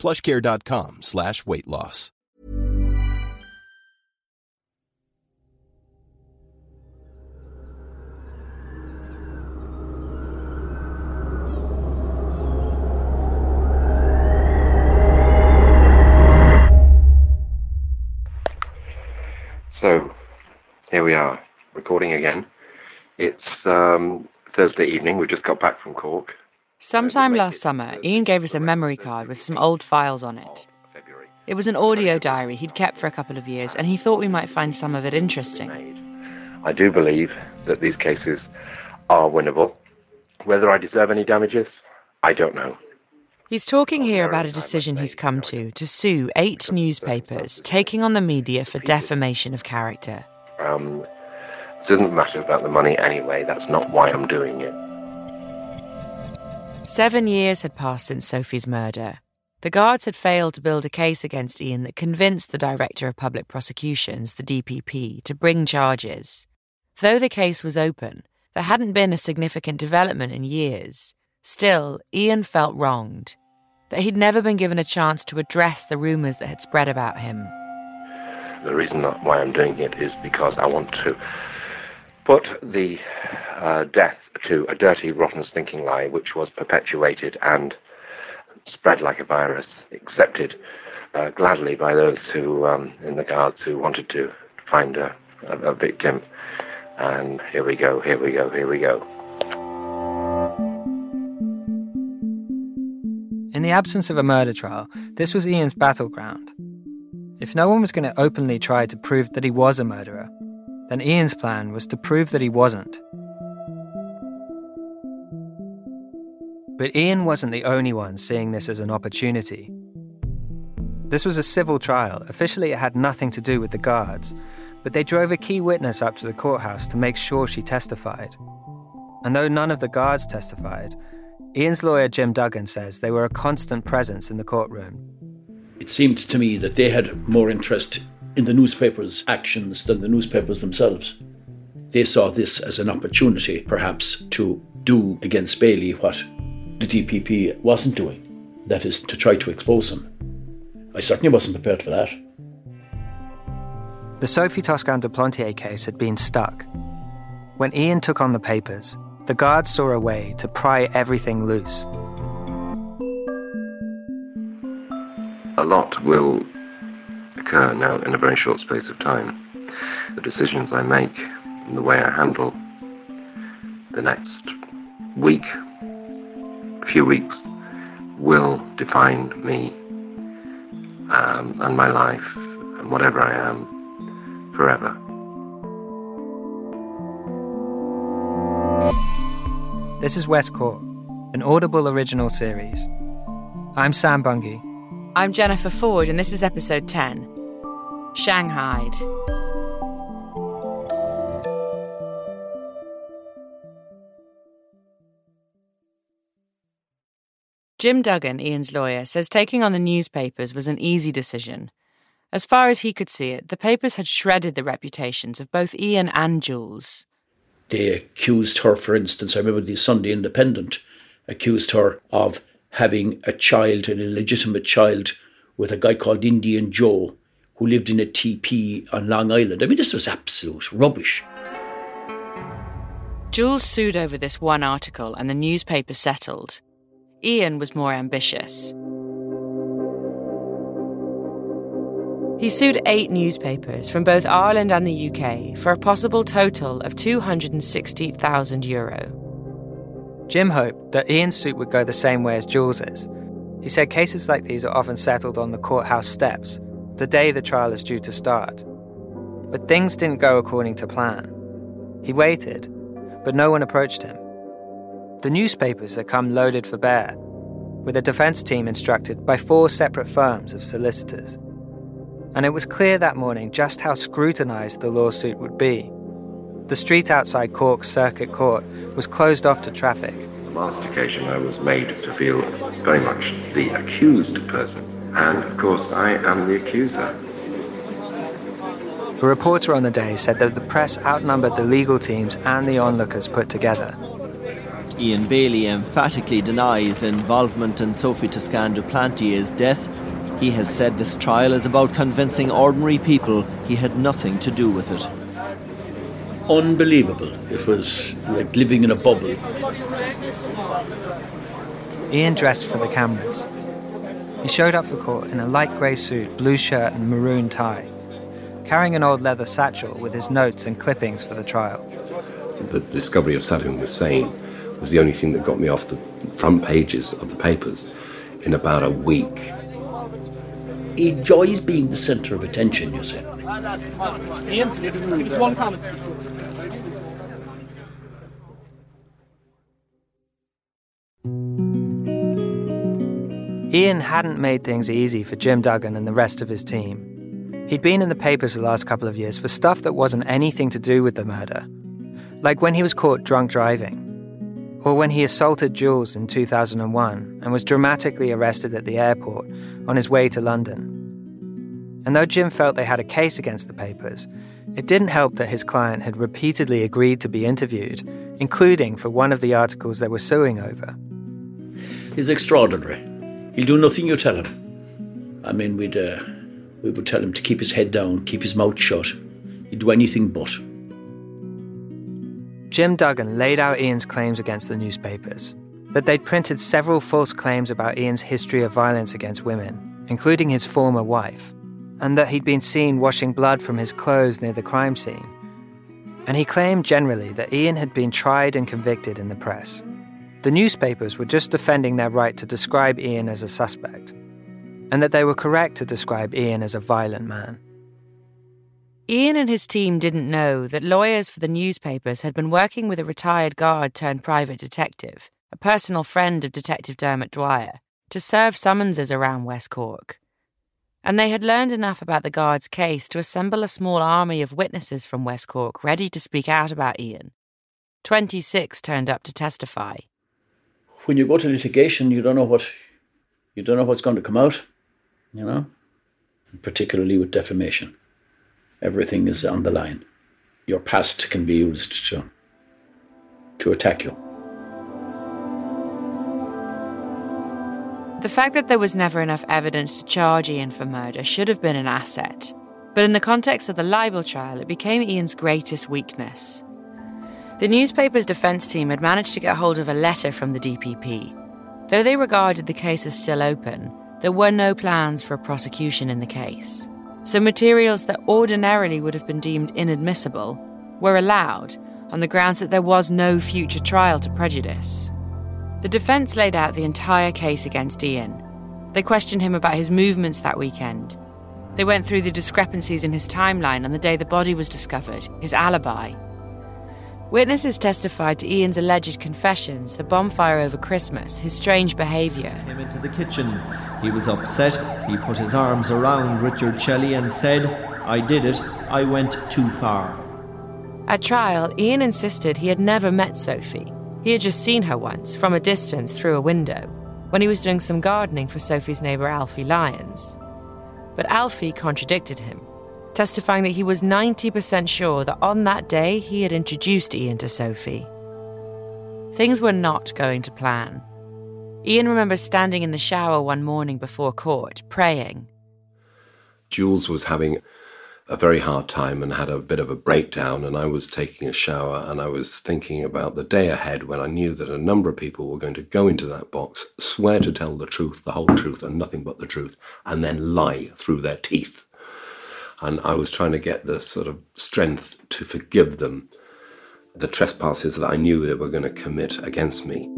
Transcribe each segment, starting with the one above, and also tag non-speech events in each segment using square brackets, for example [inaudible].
plushcare.com slash weight loss. So, here we are, recording again. It's um, Thursday evening. We've just got back from Cork. Sometime last summer, Ian gave us a memory card with some old files on it. It was an audio diary he'd kept for a couple of years, and he thought we might find some of it interesting. I do believe that these cases are winnable. Whether I deserve any damages, I don't know. He's talking here about a decision he's come to to sue eight newspapers, taking on the media for defamation of character. Um, it doesn't matter about the money anyway. That's not why I'm doing it. Seven years had passed since Sophie's murder. The guards had failed to build a case against Ian that convinced the Director of Public Prosecutions, the DPP, to bring charges. Though the case was open, there hadn't been a significant development in years. Still, Ian felt wronged. That he'd never been given a chance to address the rumours that had spread about him. The reason why I'm doing it is because I want to put the uh, death to a dirty, rotten, stinking lie which was perpetuated and spread like a virus, accepted uh, gladly by those who um, in the guards who wanted to find a, a, a victim. And here we go, here we go, here we go. In the absence of a murder trial, this was Ian's battleground. If no one was going to openly try to prove that he was a murderer, then Ian's plan was to prove that he wasn't. But Ian wasn't the only one seeing this as an opportunity. This was a civil trial. Officially, it had nothing to do with the guards, but they drove a key witness up to the courthouse to make sure she testified. And though none of the guards testified, Ian's lawyer Jim Duggan says they were a constant presence in the courtroom. It seemed to me that they had more interest in the newspapers' actions than the newspapers themselves. They saw this as an opportunity, perhaps, to do against Bailey what the DPP wasn't doing that is, to try to expose him. I certainly wasn't prepared for that. The Sophie Toscan du Plantier case had been stuck. When Ian took on the papers, the guards saw a way to pry everything loose. A lot will occur now in a very short space of time. The decisions I make and the way I handle the next week, few weeks, will define me um, and my life and whatever I am forever. This is West Cork, an Audible original series. I'm Sam Bungey. I'm Jennifer Forde, and this is episode 10 Shanghai. Jim Duggan, Ian's lawyer, says taking on the newspapers was an easy decision. As far as he could see it, the papers had shredded the reputations of both Ian and Jules. They accused her, for instance, I remember the Sunday Independent accused her of having a child, an illegitimate child, with a guy called Indian Joe, who lived in a TP on Long Island. I mean, this was absolute rubbish. Jules sued over this one article, and the newspaper settled. Ian was more ambitious. He sued eight newspapers from both Ireland and the UK for a possible total of 260,000 euro. Jim hoped that Ian's suit would go the same way as Jules's. He said cases like these are often settled on the courthouse steps, the day the trial is due to start. But things didn't go according to plan. He waited, but no one approached him. The newspapers had come loaded for bear, with a defense team instructed by four separate firms of solicitors. and it was clear that morning just how scrutinised the lawsuit would be. The street outside Cork's Circuit Court was closed off to traffic. The last occasion I was made to feel very much the accused person, and of course I am the accuser. A reporter on the day said that the press outnumbered the legal teams and the onlookers put together. Ian Bailey emphatically denies involvement in Sophie Toscan du Plantier's death. He has said this trial is about convincing ordinary people he had nothing to do with it. Unbelievable. It was like living in a bubble. Ian dressed for the cameras. He showed up for court in a light grey suit, blue shirt, and maroon tie, carrying an old leather satchel with his notes and clippings for the trial. The discovery of Saddam Hussein was the only thing that got me off the front pages of the papers in about a week. He enjoys being the centre of attention, you see. Ian, just one comment. Ian hadn't made things easy for Jim Duggan and the rest of his team. He'd been in the papers the last couple of years for stuff that wasn't anything to do with the murder, like when he was caught drunk driving or when he assaulted Jules in 2001 and was dramatically arrested at the airport on his way to London. And though Jim felt they had a case against the papers, it didn't help that his client had repeatedly agreed to be interviewed, including for one of the articles they were suing over. He's extraordinary. He'll do nothing you tell him. I mean, we'd, uh, we would tell him to keep his head down, keep his mouth shut. He'd do anything but. Jim Duggan laid out Ian's claims against the newspapers that they'd printed several false claims about Ian's history of violence against women, including his former wife, and that he'd been seen washing blood from his clothes near the crime scene. And he claimed generally that Ian had been tried and convicted in the press. The newspapers were just defending their right to describe Ian as a suspect, and that they were correct to describe Ian as a violent man. Ian and his team didn't know that lawyers for the newspapers had been working with a retired guard turned private detective, a personal friend of Detective Dermot Dwyer, to serve summonses around West Cork. And they had learned enough about the guard's case to assemble a small army of witnesses from West Cork ready to speak out about Ian. 26 turned up to testify. When you go to litigation, you don't know what you don't know what's going to come out, you know, particularly with defamation everything is on the line. Your past can be used to, to attack you. The fact that there was never enough evidence to charge Ian for murder should have been an asset. But in the context of the libel trial, it became Ian's greatest weakness. The newspaper's defence team had managed to get hold of a letter from the DPP. Though they regarded the case as still open, there were no plans for a prosecution in the case so materials that ordinarily would have been deemed inadmissible were allowed on the grounds that there was no future trial to prejudice. The defence laid out the entire case against Ian. They questioned him about his movements that weekend. They went through the discrepancies in his timeline on the day the body was discovered, his alibi. Witnesses testified to Ian's alleged confessions, the bonfire over Christmas, his strange behaviour. Came into the kitchen. He was upset. He put his arms around Richard Shelley and said, I did it. I went too far. At trial, Ian insisted he had never met Sophie. He had just seen her once, from a distance through a window, when he was doing some gardening for Sophie's neighbour Alfie Lyons. But Alfie contradicted him testifying that he was 90% sure that on that day he had introduced Ian to Sophie. Things were not going to plan. Ian remembers standing in the shower one morning before court, praying. Jules was having a very hard time and had a bit of a breakdown, and I was taking a shower and I was thinking about the day ahead when I knew that a number of people were going to go into that box, swear to tell the truth, the whole truth, and nothing but the truth, and then lie through their teeth and I was trying to get the sort of strength to forgive them the trespasses that I knew they were going to commit against me.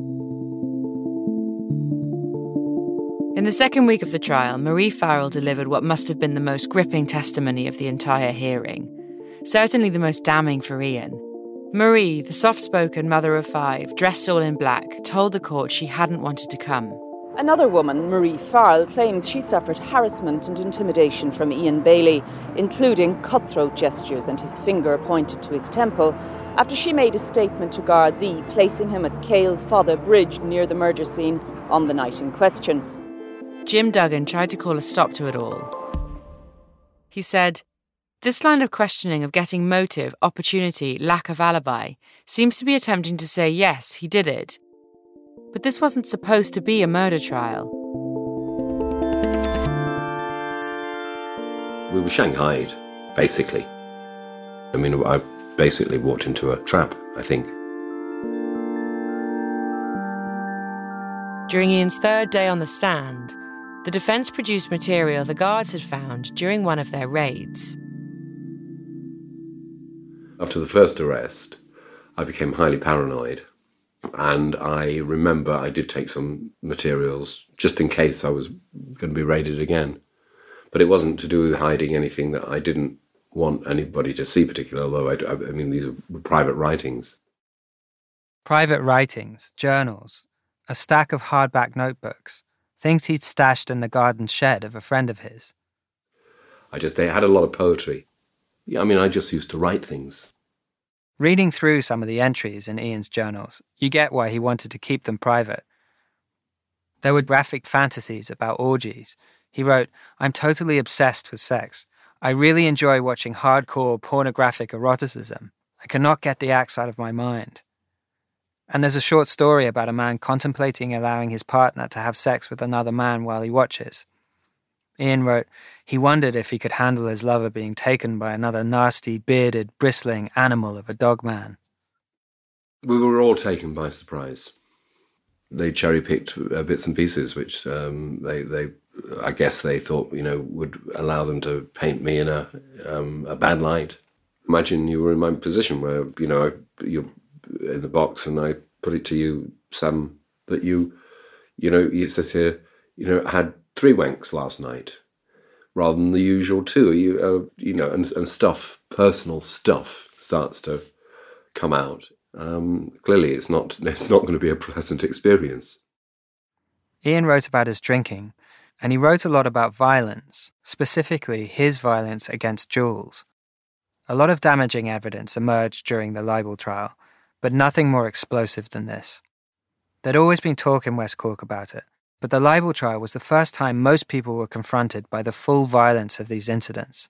In the second week of the trial, Marie Farrell delivered what must have been the most gripping testimony of the entire hearing, certainly the most damning for Ian. Marie, the soft spoken mother of five, dressed all in black, told the court she hadn't wanted to come. Another woman, Marie Farrell, claims she suffered harassment and intimidation from Ian Bailey, including cutthroat gestures and his finger pointed to his temple, after she made a statement to Gardaí, placing him at Kealfadda Bridge near the murder scene on the night in question. Jim Duggan tried to call a stop to it all. He said, This line of questioning of getting motive, opportunity, lack of alibi seems to be attempting to say, yes, he did it, but this wasn't supposed to be a murder trial. We were shanghaied, basically. I mean, I basically walked into a trap, I think. During Ian's third day on the stand, the defence produced material the guards had found during one of their raids. After the first arrest, I became highly paranoid and I remember I did take some materials just in case I was going to be raided again. But it wasn't to do with hiding anything that I didn't want anybody to see, particularly, although I, I mean, these were private writings. Private writings, journals, a stack of hardback notebooks, things he'd stashed in the garden shed of a friend of his. I just they had a lot of poetry. I mean, I just used to write things. Reading through some of the entries in Ian's journals, you get why he wanted to keep them private. There were graphic fantasies about orgies. He wrote, I'm totally obsessed with sex. I really enjoy watching hardcore pornographic eroticism. I cannot get the acts out of my mind. And there's a short story about a man contemplating allowing his partner to have sex with another man while he watches. Ian wrote, he wondered if he could handle his lover being taken by another nasty, bearded, bristling animal of a dog man. We were all taken by surprise. They cherry picked uh, bits and pieces, which um, they, they, I guess they thought, you know, would allow them to paint me in a, um, a bad light. Imagine you were in my position where, you know, you're in the box and I put it to you, Sam, that you, you know, you says here, you know, had three wanks last night rather than the usual two. You, uh, you know, and, and stuff, personal stuff, starts to come out. Um, clearly, it's not [laughs] it's not going to be a pleasant experience. Ian wrote about his drinking, and he wrote a lot about violence, specifically his violence against Jules. A lot of damaging evidence emerged during the libel trial, but nothing more explosive than this. There'd always been talk in West Cork about it, but the libel trial was the first time most people were confronted by the full violence of these incidents.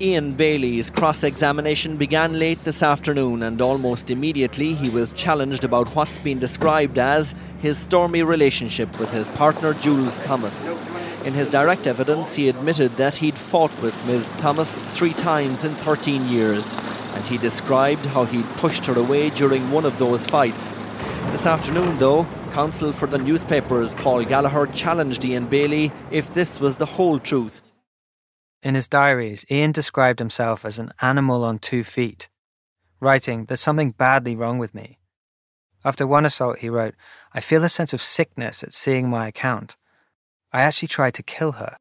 Ian Bailey's cross examination began late this afternoon, and almost immediately he was challenged about what's been described as his stormy relationship with his partner Jules Thomas. In his direct evidence, he admitted that he'd fought with Ms. Thomas three times in 13 years, and he described how he'd pushed her away during one of those fights. This afternoon, though, counsel for the newspapers Paul Gallagher challenged Ian Bailey if this was the whole truth. In his diaries, Ian described himself as an animal on two feet, writing, There's something badly wrong with me. After one assault, he wrote, I feel a sense of sickness at seeing my account. I actually tried to kill her.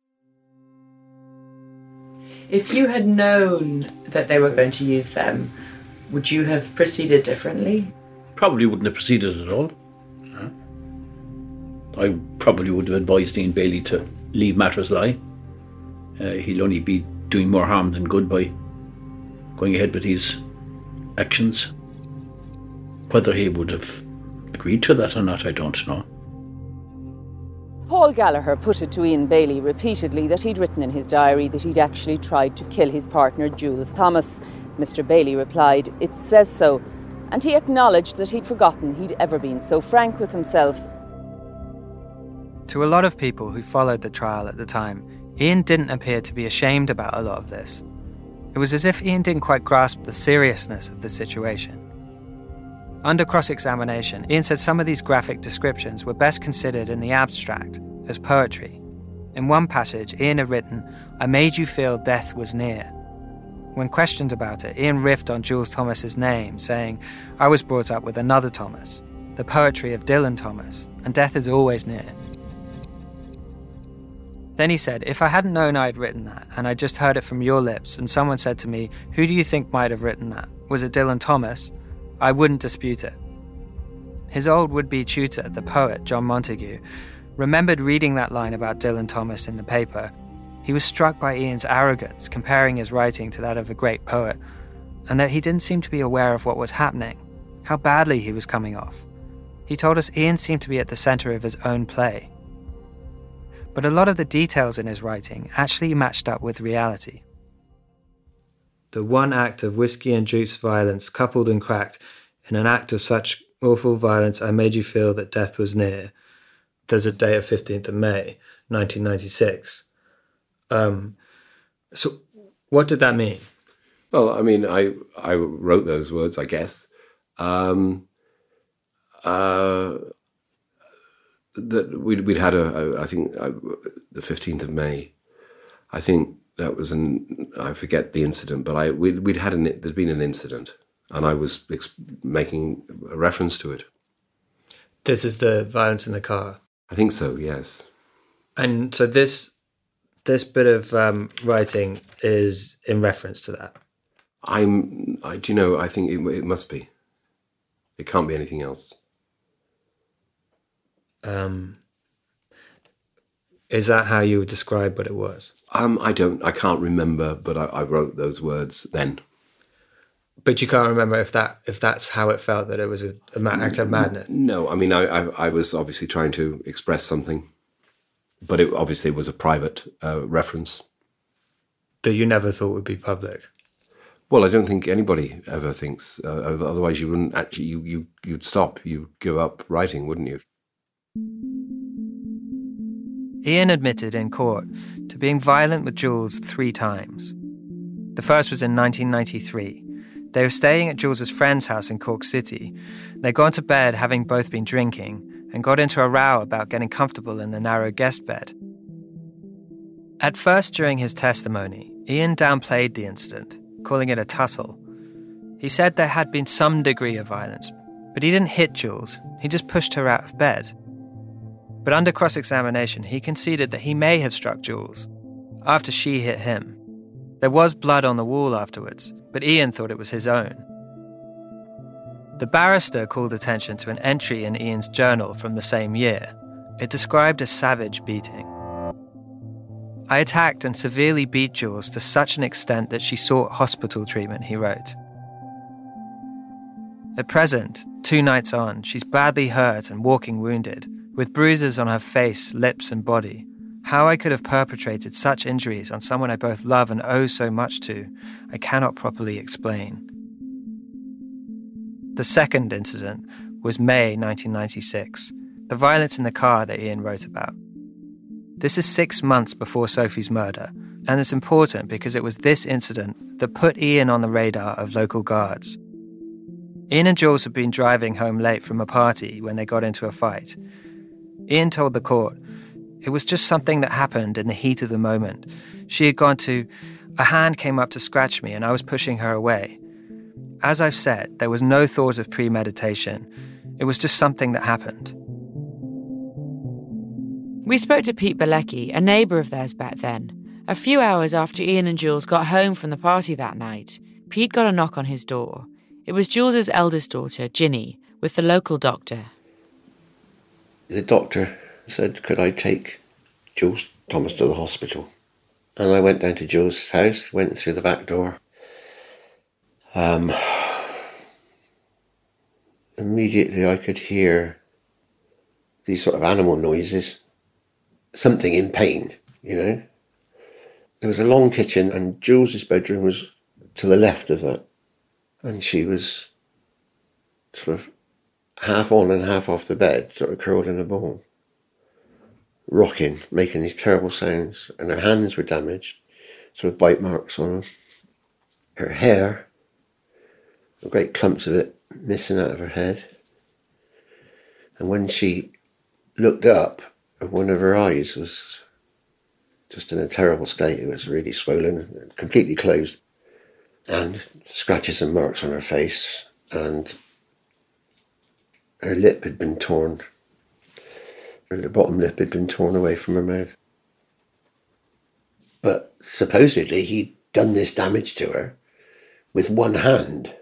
If you had known that they were going to use them, would you have proceeded differently? Probably wouldn't have proceeded at all. I probably would have advised Ian Bailey to leave matters lie. Uh, he'll only be doing more harm than good by going ahead with his actions. Whether he would have agreed to that or not, I don't know. Paul Gallagher put it to Ian Bailey repeatedly that he'd written in his diary that he'd actually tried to kill his partner Jules Thomas. Mr. Bailey replied, It says so. And he acknowledged that he'd forgotten he'd ever been so frank with himself to a lot of people who followed the trial at the time, Ian didn't appear to be ashamed about a lot of this. It was as if Ian didn't quite grasp the seriousness of the situation. Under cross examination, Ian said some of these graphic descriptions were best considered in the abstract, as poetry. In one passage, Ian had written, I made you feel death was near. When questioned about it, Ian riffed on Jules Thomas's name, saying, I was brought up with another Thomas, the poetry of Dylan Thomas, and death is always near. Then he said, If I hadn't known I had written that, and I just heard it from your lips, and someone said to me, Who do you think might have written that? Was it Dylan Thomas? I wouldn't dispute it. His old would be tutor, the poet John Montague, remembered reading that line about Dylan Thomas in the paper. He was struck by Ian's arrogance, comparing his writing to that of a great poet, and that he didn't seem to be aware of what was happening, how badly he was coming off. He told us Ian seemed to be at the centre of his own play. But a lot of the details in his writing actually matched up with reality. The one act of whiskey and juice violence coupled and cracked in an act of such awful violence I made you feel that death was near. There's a day of 15th of May, 1996. Um, so what did that mean? Well, I mean, I I wrote those words, I guess. Um, uh, that we'd, we'd had a, a I think uh, the 15th of May. I think that was an I forget the incident, but I we'd, we'd had an there'd been an incident, and I was ex- making a reference to it. This is the violence in the car. I think so. Yes. And so this this bit of um, writing is in reference to that. I'm. I do you know. I think it, it must be. It can't be anything else. Um, is that how you would describe what it was? Um, I don't. I can't remember, but I, I wrote those words then. But you can't remember if that if that's how it felt that it was a, a act of madness. No, I mean I, I, I was obviously trying to express something, but it obviously was a private uh, reference. that you never thought would be public. Well, I don't think anybody ever thinks. Uh, otherwise, you wouldn't actually. You you you'd stop. You'd give up writing, wouldn't you? Ian admitted in court to being violent with Jules three times. The first was in 1993. They were staying at Jules's friend's house in Cork City. They'd gone to bed having both been drinking and got into a row about getting comfortable in the narrow guest bed. At first, during his testimony, Ian downplayed the incident, calling it a tussle. He said there had been some degree of violence, but he didn't hit Jules, he just pushed her out of bed. But under cross examination, he conceded that he may have struck Jules after she hit him. There was blood on the wall afterwards, but Ian thought it was his own. The barrister called attention to an entry in Ian's journal from the same year. It described a savage beating. I attacked and severely beat Jules to such an extent that she sought hospital treatment, he wrote. At present, two nights on, she's badly hurt and walking wounded, with bruises on her face, lips, and body. How I could have perpetrated such injuries on someone I both love and owe so much to, I cannot properly explain. The second incident was May 1996, the violence in the car that Ian wrote about. This is six months before Sophie's murder, and it's important because it was this incident that put Ian on the radar of local guards. Ian and Jules had been driving home late from a party when they got into a fight. Ian told the court it was just something that happened in the heat of the moment. She had gone to, a hand came up to scratch me, and I was pushing her away. As I've said, there was no thought of premeditation. It was just something that happened. We spoke to Pete Balecki, a neighbour of theirs back then. A few hours after Ian and Jules got home from the party that night, Pete got a knock on his door. It was Jules's eldest daughter, Ginny, with the local doctor. The doctor said, Could I take Jules Thomas to the hospital? And I went down to Jules' house, went through the back door. Um, immediately I could hear these sort of animal noises, something in pain, you know. There was a long kitchen, and Jules's bedroom was to the left of that. And she was sort of half on and half off the bed, sort of curled in a ball, rocking, making these terrible sounds. And her hands were damaged, sort of bite marks on them. Her hair, great clumps of it missing out of her head. And when she looked up, one of her eyes was just in a terrible state. It was really swollen, completely closed, and scratches and marks on her face. And her lip had been torn. Her bottom lip had been torn away from her mouth. But supposedly he'd done this damage to her with one hand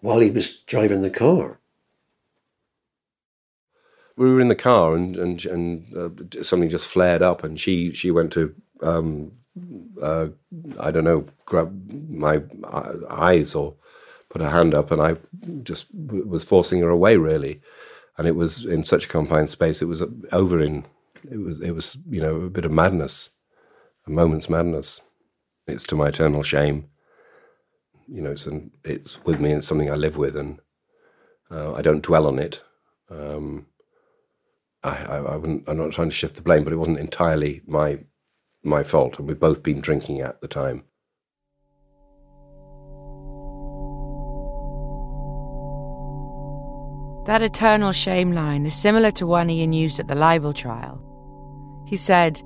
while he was driving the car. we were in the car and and and uh, something just flared up, and she she went to um, uh, I don't know grab my eyes or put her hand up, and I just was forcing her away really, and it was in such a confined space. It was over in it was it was you know a bit of madness, a moment's madness. It's to my eternal shame. You know, it's, it's with me and something I live with, and uh, I don't dwell on it. Um, I, I, I wouldn't, I'm not trying to shift the blame, but it wasn't entirely my my fault, and we'd both been drinking at the time. That eternal shame line is similar to one Ian used at the libel trial. He said,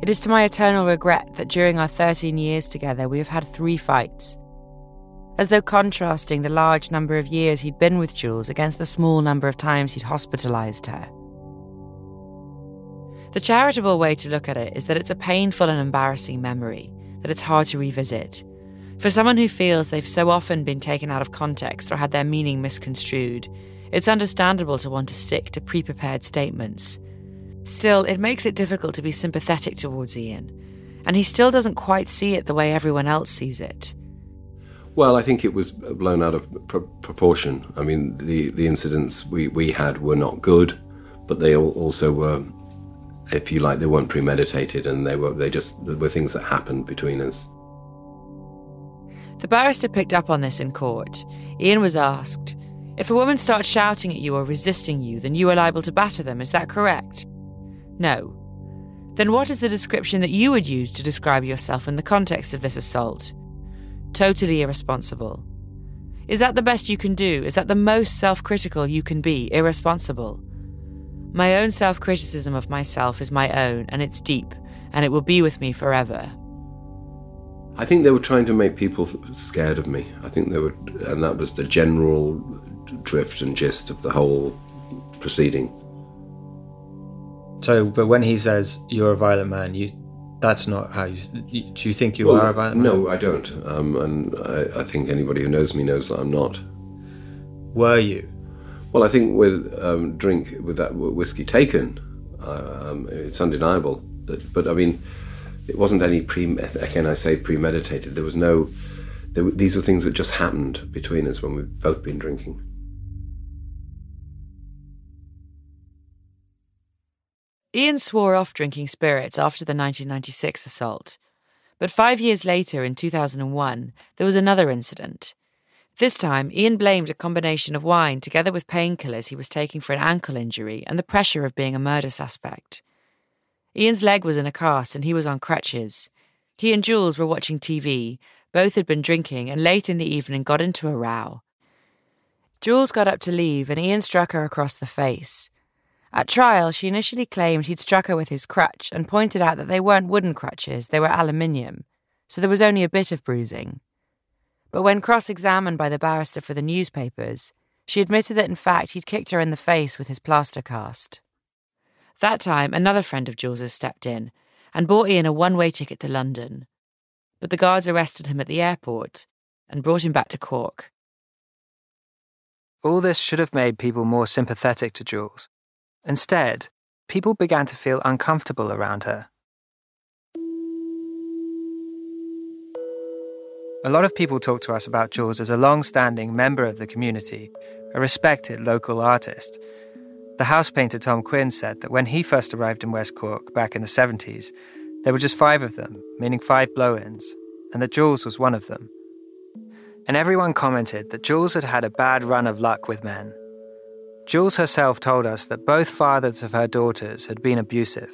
It is to my eternal regret that during our 13 years together we have had three fights. As though contrasting the large number of years he'd been with Jules against the small number of times he'd hospitalised her. The charitable way to look at it is that it's a painful and embarrassing memory, that it's hard to revisit. For someone who feels they've so often been taken out of context or had their meaning misconstrued, it's understandable to want to stick to pre prepared statements. Still, it makes it difficult to be sympathetic towards Ian, and he still doesn't quite see it the way everyone else sees it. Well, I think it was blown out of pr- proportion. I mean, the, the incidents we, we had were not good, but they also were if you like, they weren't premeditated, and they were they just were things that happened between us. The barrister picked up on this in court. Ian was asked, "If a woman starts shouting at you or resisting you, then you are liable to batter them. Is that correct?" No. Then what is the description that you would use to describe yourself in the context of this assault? Totally irresponsible. Is that the best you can do? Is that the most self critical you can be? Irresponsible. My own self criticism of myself is my own, and it's deep, and it will be with me forever. I think they were trying to make people scared of me. I think they were, and that was the general drift and gist of the whole proceeding. So, but when he says you're a violent man, you that's not how you. Do you think you well, are a violent man? No, I don't. Um, and I, I, think anybody who knows me knows that I'm not. Were you? Well, I think with um, drink with that whiskey taken, um, it's undeniable. That, but I mean, it wasn't any pre. Again, I say premeditated. There was no. There, these were things that just happened between us when we've both been drinking. Ian swore off drinking spirits after the 1996 assault. But five years later, in 2001, there was another incident. This time, Ian blamed a combination of wine together with painkillers he was taking for an ankle injury and the pressure of being a murder suspect. Ian's leg was in a cast and he was on crutches. He and Jules were watching TV. Both had been drinking and late in the evening got into a row. Jules got up to leave and Ian struck her across the face. At trial, she initially claimed he'd struck her with his crutch and pointed out that they weren't wooden crutches, they were aluminium, so there was only a bit of bruising. But when cross examined by the barrister for the newspapers, she admitted that in fact he'd kicked her in the face with his plaster cast. That time, another friend of Jules's stepped in and bought Ian a one way ticket to London. But the guards arrested him at the airport and brought him back to Cork. All this should have made people more sympathetic to Jules. Instead, people began to feel uncomfortable around her. A lot of people talk to us about Jules as a long standing member of the community, a respected local artist. The house painter Tom Quinn said that when he first arrived in West Cork back in the 70s, there were just five of them, meaning five blow ins, and that Jules was one of them. And everyone commented that Jules had had a bad run of luck with men. Jules herself told us that both fathers of her daughters had been abusive.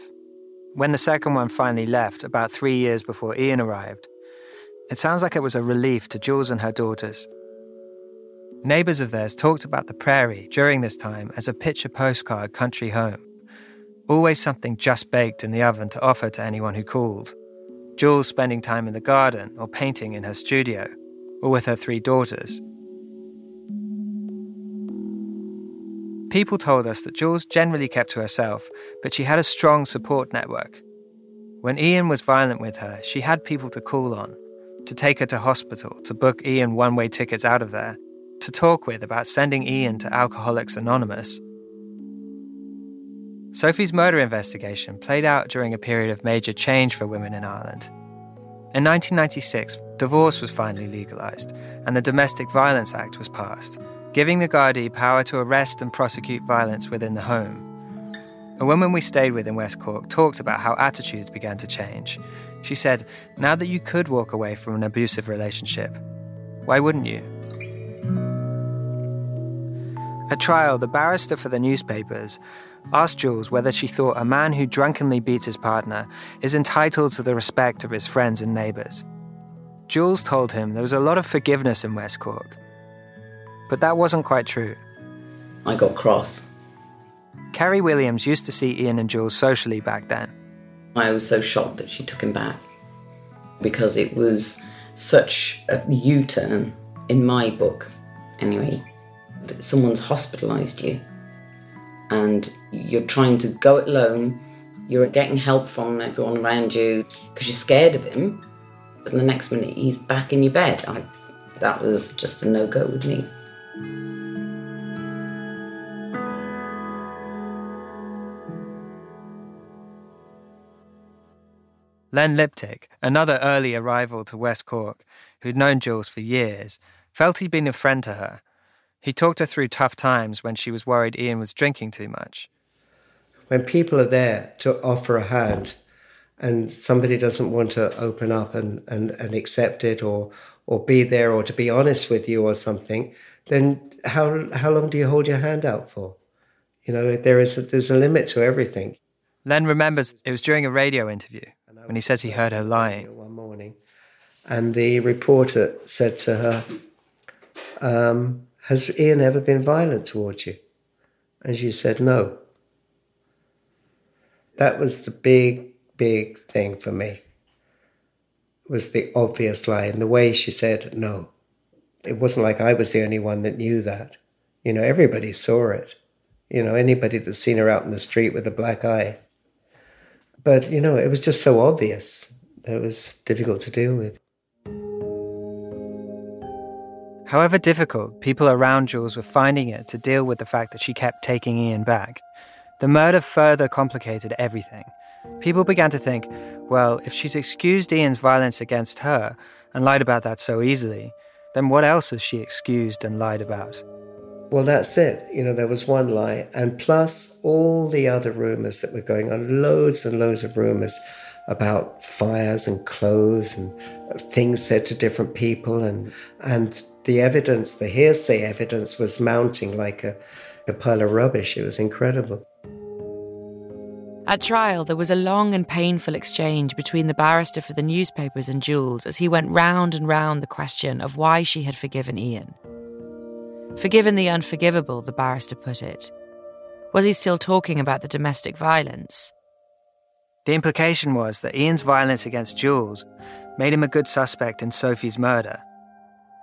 When the second one finally left, about three years before Ian arrived, it sounds like it was a relief to Jules and her daughters. Neighbours of theirs talked about the prairie during this time as a picture postcard country home. Always something just baked in the oven to offer to anyone who called. Jules spending time in the garden or painting in her studio, or with her three daughters. People told us that Jules generally kept to herself, but she had a strong support network. When Ian was violent with her, she had people to call on to take her to hospital, to book Ian one way tickets out of there, to talk with about sending Ian to Alcoholics Anonymous. Sophie's murder investigation played out during a period of major change for women in Ireland. In 1996, divorce was finally legalised, and the Domestic Violence Act was passed, giving the Gardaí power to arrest and prosecute violence within the home. A woman we stayed with in West Cork talked about how attitudes began to change. She said, Now that you could walk away from an abusive relationship, why wouldn't you? At trial, the barrister for the newspapers asked Jules whether she thought a man who drunkenly beats his partner is entitled to the respect of his friends and neighbours. Jules told him there was a lot of forgiveness in West Cork. But that wasn't quite true. I got cross. Carrie Williams used to see Ian and Jules socially back then. I was so shocked that she took him back because it was such a U turn in my book, anyway. That someone's hospitalised you and you're trying to go it alone, you're getting help from everyone around you because you're scared of him. But the next minute he's back in your bed. I, that was just a no go with me. Len Liptic, another early arrival to West Cork, who'd known Jules for years, felt he'd been a friend to her. He talked her through tough times when she was worried Ian was drinking too much. When people are there to offer a hand and somebody doesn't want to open up and, and, and accept it or, or be there or to be honest with you or something, then how, how long do you hold your hand out for? You know, there is a, there's a limit to everything. Len remembers it was during a radio interview when he says he heard her lying. One morning, and the reporter said to her, um, Has Ian ever been violent towards you? And she said, No. That was the big, big thing for me. It Was the obvious lie and the way she said no. It wasn't like I was the only one that knew that. You know, everybody saw it. You know, anybody that's seen her out in the street with a black eye but, you know, it was just so obvious that it was difficult to deal with. However difficult people around Jules were finding it to deal with the fact that she kept taking Ian back, the murder further complicated everything. People began to think, well, if she's excused Ian's violence against her and lied about that so easily, then what else has she excused and lied about? Well, that's it. You know, there was one lie, and plus all the other rumors that were going on, loads and loads of rumors about fires and clothes and things said to different people, and and the evidence, the hearsay evidence, was mounting like a, a pile of rubbish. It was incredible. At trial, there was a long and painful exchange between the barrister for the newspapers and Jules as he went round and round the question of why she had forgiven Ian. Forgiven the unforgivable, the barrister put it. Was he still talking about the domestic violence? The implication was that Ian's violence against Jules made him a good suspect in Sophie's murder.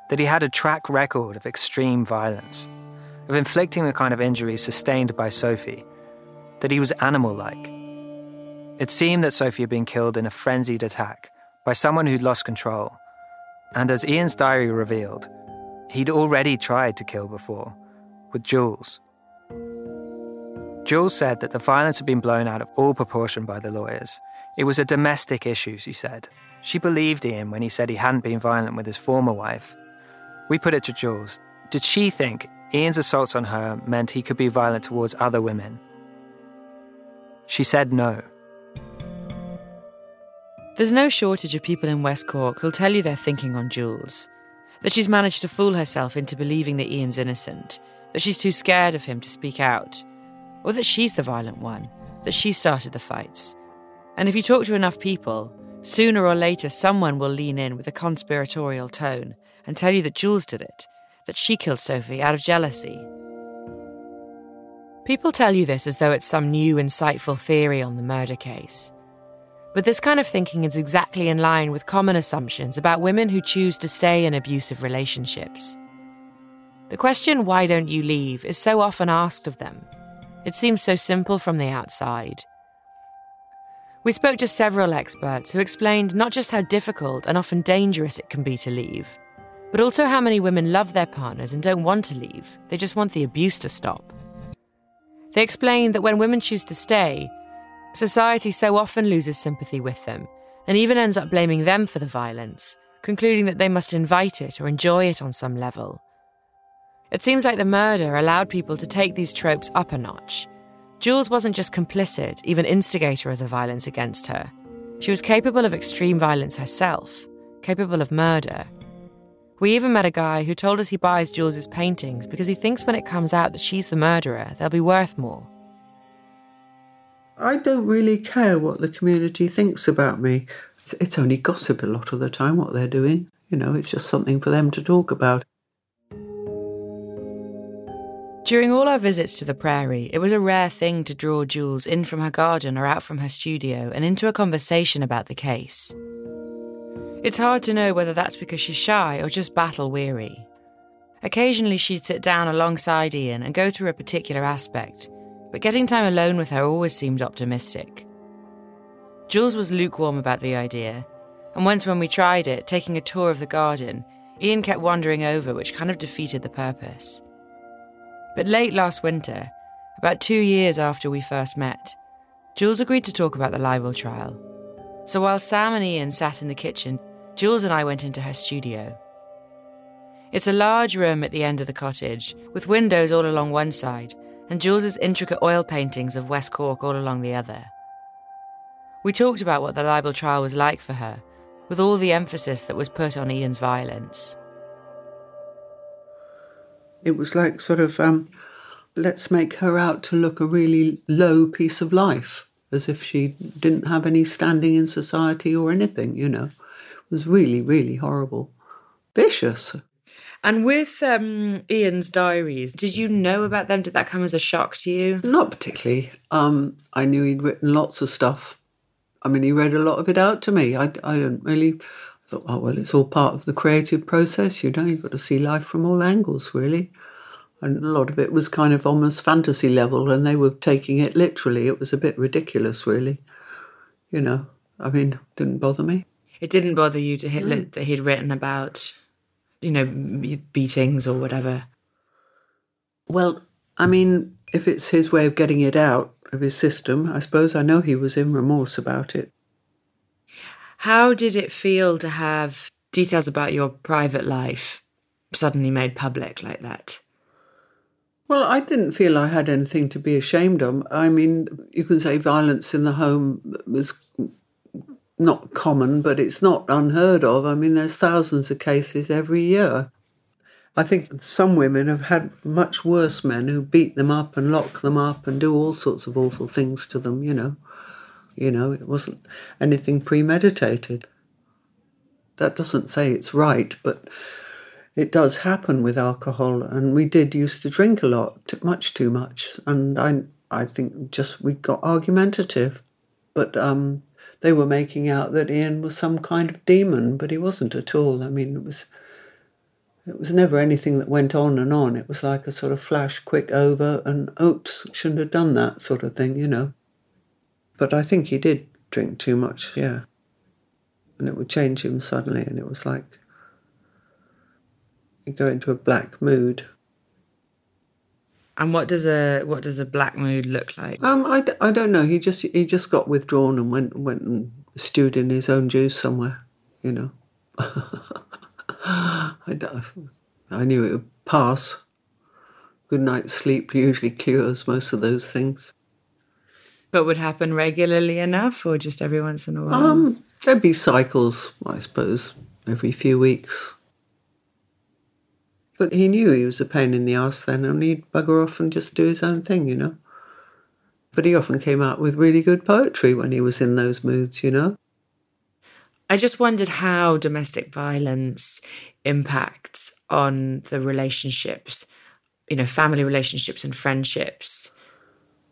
That he had a track record of extreme violence, of inflicting the kind of injuries sustained by Sophie. That he was animal like. It seemed that Sophie had been killed in a frenzied attack by someone who'd lost control. And as Ian's diary revealed, He'd already tried to kill before, with Jules. Jules said that the violence had been blown out of all proportion by the lawyers. It was a domestic issue, she said. She believed Ian when he said he hadn't been violent with his former wife. We put it to Jules did she think Ian's assaults on her meant he could be violent towards other women? She said no. There's no shortage of people in West Cork who'll tell you they're thinking on Jules that she's managed to fool herself into believing that Ian's innocent, that she's too scared of him to speak out, or that she's the violent one, that she started the fights. And if you talk to enough people, sooner or later someone will lean in with a conspiratorial tone and tell you that Jules did it, that she killed Sophie out of jealousy. People tell you this as though it's some new, insightful theory on the murder case. But this kind of thinking is exactly in line with common assumptions about women who choose to stay in abusive relationships. The question, why don't you leave, is so often asked of them. It seems so simple from the outside. We spoke to several experts who explained not just how difficult and often dangerous it can be to leave, but also how many women love their partners and don't want to leave, they just want the abuse to stop. They explained that when women choose to stay, society so often loses sympathy with them and even ends up blaming them for the violence, concluding that they must invite it or enjoy it on some level. It seems like the murder allowed people to take these tropes up a notch. Jules wasn't just complicit, even instigator of the violence against her. She was capable of extreme violence herself, capable of murder. We even met a guy who told us he buys Jules's paintings because he thinks when it comes out that she's the murderer, they'll be worth more. I don't really care what the community thinks about me. It's only gossip a lot of the time what they're doing. You know, it's just something for them to talk about. During all our visits to the prairie, it was a rare thing to draw Jules in from her garden or out from her studio and into a conversation about the case. It's hard to know whether that's because she's shy or just battle weary. Occasionally, she'd sit down alongside Ian and go through a particular aspect, but getting time alone with her always seemed optimistic. Jules was lukewarm about the idea, and once when we tried it, taking a tour of the garden, Ian kept wandering over, which kind of defeated the purpose. But late last winter, about two years after we first met, Jules agreed to talk about the libel trial. So while Sam and Ian sat in the kitchen, Jules and I went into her studio. It's a large room at the end of the cottage, with windows all along one side, and Jules's intricate oil paintings of West Cork all along the other. We talked about what the libel trial was like for her, with all the emphasis that was put on Ian's violence. It was like sort of, um, let's make her out to look a really low piece of life, as if she didn't have any standing in society or anything, you know. It was really, really horrible. Vicious. And with um, Ian's diaries, did you know about them? Did that come as a shock to you? Not particularly. Um, I knew he'd written lots of stuff. I mean, he read a lot of it out to me. I, I don't really I thought, oh, well, it's all part of the creative process, you know, you've got to see life from all angles, really. And a lot of it was kind of almost fantasy level, and they were taking it literally. It was a bit ridiculous, really. You know, I mean, didn't bother me. It didn't bother you to hit No. that he'd written about, you know, beatings or whatever. Well, I mean, if it's his way of getting it out of his system, I suppose I know he was in remorse about it. How did it feel to have details about your private life suddenly made public like that? Well, I didn't feel I had anything to be ashamed of. I mean, you can say violence in the home was not common, but it's not unheard of. I mean, there's thousands of cases every year. I think some women have had much worse men who beat them up and lock them up and do all sorts of awful things to them, you know. You know, it wasn't anything premeditated. That doesn't say it's right, but it does happen with alcohol. And we did used to drink a lot, much too much. And I, I think just we got argumentative. But um, they were making out that Ian was some kind of demon, but he wasn't at all. I mean, it was it was never anything that went on and on. It was like a sort of flash, quick over, and oops, shouldn't have done that sort of thing, you know. But I think he did drink too much, yeah. And it would change him suddenly, and it was like he'd go into a black mood. And what does a what does a black mood look like? Um, I don't know. He just he just got withdrawn and went went and stewed in his own juice somewhere, you know. [laughs] I, don't- I knew it would pass. Good night's sleep usually cures most of those things. But would happen regularly enough, or just every once in a while? Um, there'd be cycles, I suppose, every few weeks. But he knew he was a pain in the ass then, and he'd bugger off and just do his own thing, you know. But he often came out with really good poetry when he was in those moods, you know. I just wondered how domestic violence impacts on the relationships, you know, family relationships and friendships.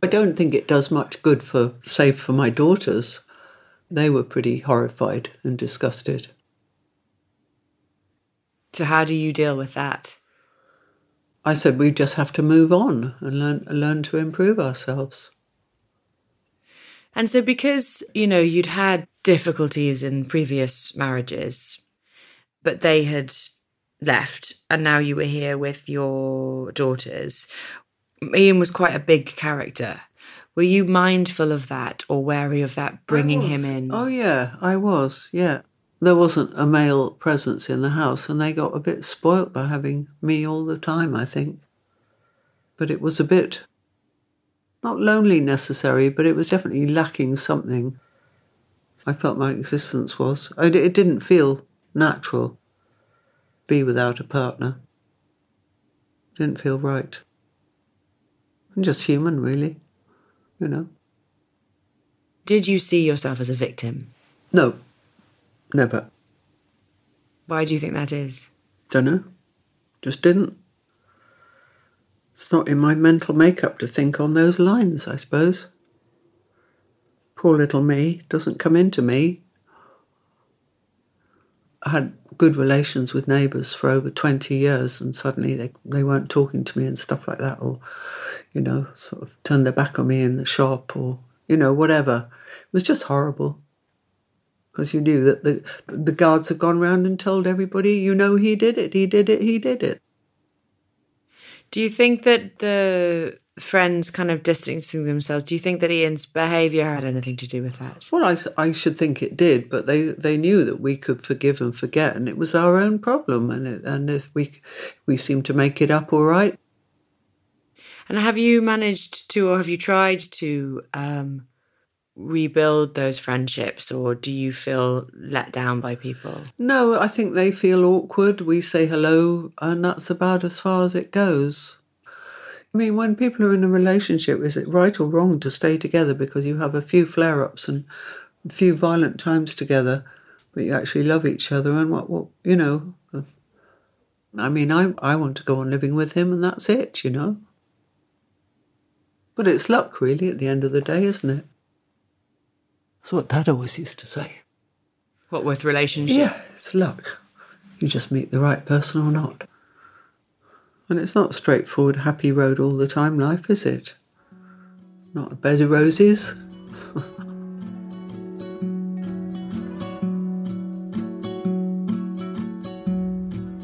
I don't think it does much good for, save for my daughters. They were pretty horrified and disgusted. So how do you deal with that? I said we just have to move on and learn learn to improve ourselves. And so because, you know, you'd had difficulties in previous marriages, but they had left and now you were here with your daughters, Ian was quite a big character. Were you mindful of that or wary of that bringing him in? Oh, yeah, I was, yeah. There wasn't a male presence in the house, and they got a bit spoilt by having me all the time, I think. But it was a bit, not lonely necessary, but it was definitely lacking something. I felt my existence was. It didn't feel natural. Be without a partner. Didn't feel right. And just human, really you know. Did you see yourself as a victim? No, never. Why do you think that is? Dunno. Just didn't. It's not in my mental makeup to think on those lines, I suppose. Poor little me doesn't come into me. I had good relations with neighbours for over 20 years and suddenly they, they weren't talking to me and stuff like that or you know, sort of turned their back on me in the shop or, you know, whatever. It was just horrible. Because you knew that the, the guards had gone round and told everybody, you know, he did it, he did it, he did it. Do you think that the friends kind of distancing themselves, do you think that Ian's behaviour had anything to do with that? Well, I, I should think it did, but they, they knew that we could forgive and forget, and it was our own problem. And, it, and if we, we seemed to make it up all right, and have you managed to, or have you tried to um, rebuild those friendships, or do you feel let down by people? No, I think they feel awkward. We say hello, and that's about as far as it goes. I mean, when people are in a relationship, is it right or wrong to stay together because you have a few flare ups and a few violent times together, but you actually love each other? And what, what you know, I mean, I, I want to go on living with him, and that's it, you know. But it's luck, really, at the end of the day, isn't it? That's what Dad always used to say. What with relationship? Yeah, it's luck. You just meet the right person or not. And it's not straightforward, happy road all the time, life, is it? Not a bed of roses. [laughs]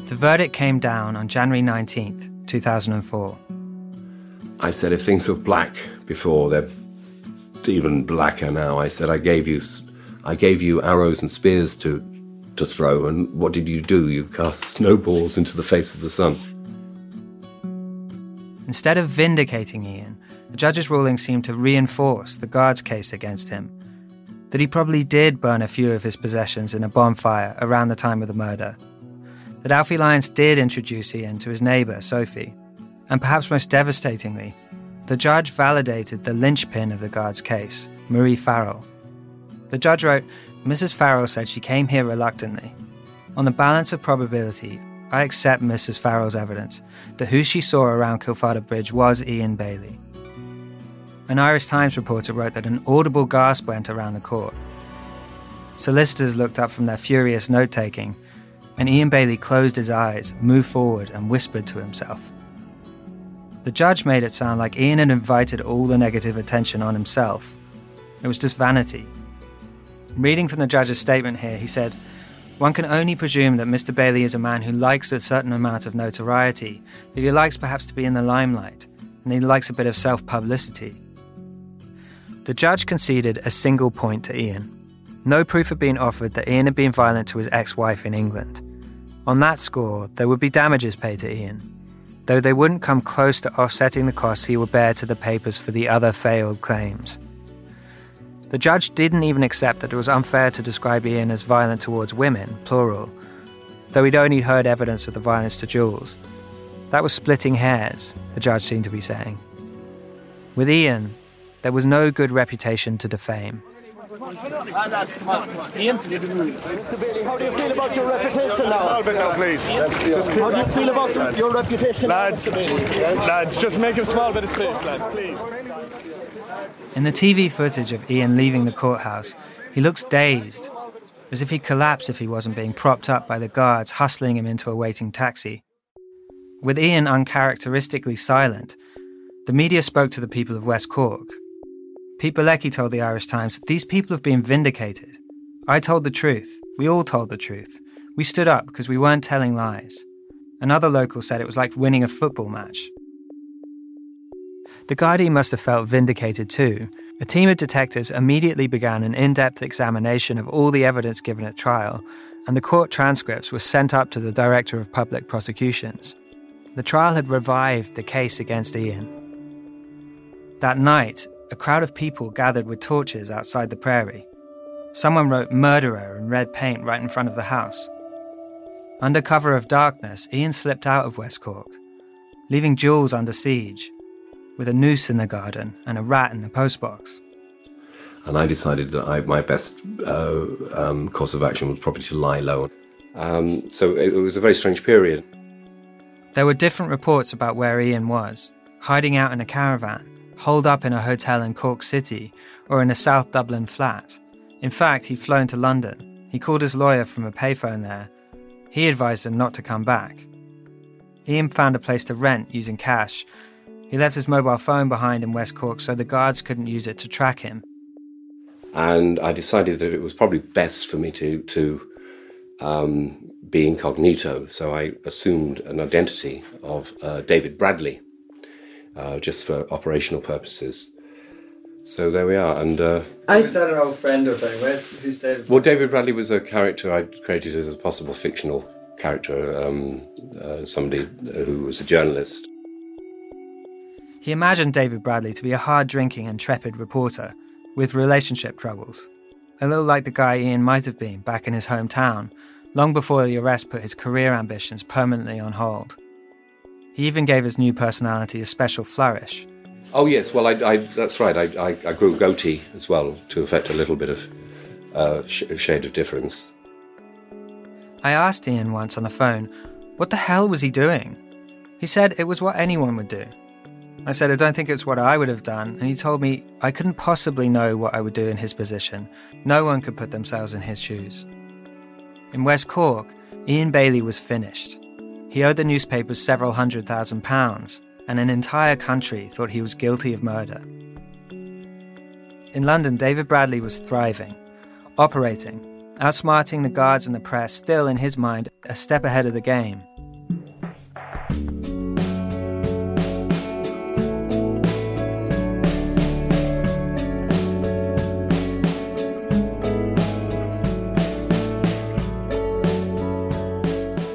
the verdict came down on January 19th, 2004. I said, if things were black before, they're even blacker now. I said, I gave you, I gave you arrows and spears to, to throw, and what did you do? You cast snowballs into the face of the sun. Instead of vindicating Ian, the judge's ruling seemed to reinforce the guard's case against him. That he probably did burn a few of his possessions in a bonfire around the time of the murder. That Alfie Lyons did introduce Ian to his neighbour, Sophie, and perhaps most devastatingly, the judge validated the linchpin of the guard's case, Marie Farrell. The judge wrote Mrs. Farrell said she came here reluctantly. On the balance of probability, I accept Mrs. Farrell's evidence that who she saw around Kealfadda Bridge was Ian Bailey. An Irish Times reporter wrote that an audible gasp went around the court. Solicitors looked up from their furious note taking, and Ian Bailey closed his eyes, moved forward, and whispered to himself. The judge made it sound like Ian had invited all the negative attention on himself. It was just vanity. Reading from the judge's statement here, he said, One can only presume that Mr. Bailey is a man who likes a certain amount of notoriety, that he likes perhaps to be in the limelight, and he likes a bit of self publicity. The judge conceded a single point to Ian. No proof had been offered that Ian had been violent to his ex wife in England. On that score, there would be damages paid to Ian though they wouldn't come close to offsetting the costs he would bear to the papers for the other failed claims. The judge didn't even accept that it was unfair to describe Ian as violent towards women, plural, though he'd only heard evidence of the violence to Jules. That was splitting hairs, the judge seemed to be saying. With Ian, there was no good reputation to defame. Mr. Bailey, how do you feel about your reputation now? A bit now, please. How do you feel about your reputation lads, lads, just make a small bit of space, lads, please. In the TV footage of Ian leaving the courthouse, he looks dazed, as if he'd collapse if he wasn't being propped up by the guards hustling him into a waiting taxi. With Ian uncharacteristically silent, the media spoke to the people of West Cork, Pete Bielecki told the Irish Times, These people have been vindicated. I told the truth. We all told the truth. We stood up because we weren't telling lies. Another local said it was like winning a football match. The Gardaí must have felt vindicated too. A team of detectives immediately began an in depth examination of all the evidence given at trial, and the court transcripts were sent up to the Director of Public Prosecutions. The trial had revived the case against Ian. That night, a crowd of people gathered with torches outside the prairie. Someone wrote murderer in red paint right in front of the house. Under cover of darkness, Ian slipped out of West Cork, leaving Jules under siege, with a noose in the garden and a rat in the postbox. And I decided that I, my best uh, um, course of action was probably to lie low. Um, so it, it was a very strange period. There were different reports about where Ian was hiding out in a caravan, holed up in a hotel in Cork City, or in a South Dublin flat. In fact, he'd flown to London. He called his lawyer from a payphone there. He advised him not to come back. Ian found a place to rent using cash. He left his mobile phone behind in West Cork so the guards couldn't use it to track him. And I decided that it was probably best for me to, to um, be incognito. So I assumed an identity of uh, David Bradley, uh, just for operational purposes. So there we are. And uh, I, was that an old friend or something? Where's, who's David? Well, David Bradley was a character I created as a possible fictional character, um, uh, somebody who was a journalist. He imagined David Bradley to be a hard drinking, intrepid reporter with relationship troubles, a little like the guy Ian might have been back in his hometown, long before the arrest put his career ambitions permanently on hold. He even gave his new personality a special flourish Oh yes, well I, I, that's right. I, I, I, grew a goatee as well to affect a little bit of uh, sh- shade of difference. I asked Ian once on the phone, what the hell was he doing? He said it was what anyone would do. I said I don't think it's what I would have done, and he told me I couldn't possibly know what I would do in his position. No one could put themselves in his shoes. In West Cork, Ian Bailey was finished. He owed the newspapers several hundred thousand pounds, and an entire country thought he was guilty of murder. In London, David Bradley was thriving, operating, outsmarting the guards and the press, still in his mind a step ahead of the game.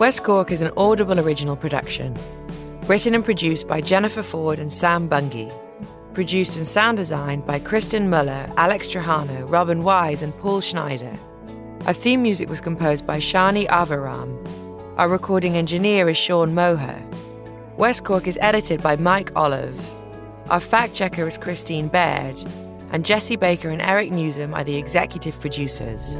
West Cork is an Audible original production Written and produced by Jennifer Forde and Sam Bungey. Produced and sound designed by Kristen Muller, Alex Trajano, Robin Wise, and Paul Schneider. Our theme music was composed by Shani Aviram. Our recording engineer is Sean Moher. West Cork is edited by Mike Olive. Our fact checker is Christine Baird. And Jesse Baker and Eric Nuzum are the executive producers.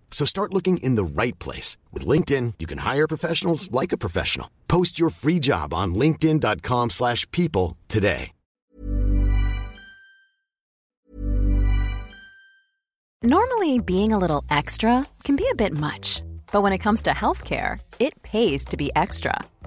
So start looking in the right place. With LinkedIn, you can hire professionals like a professional. Post your free job on linkedin.com slash people today. Normally, being a little extra can be a bit much. But when it comes to healthcare, it pays to be extra.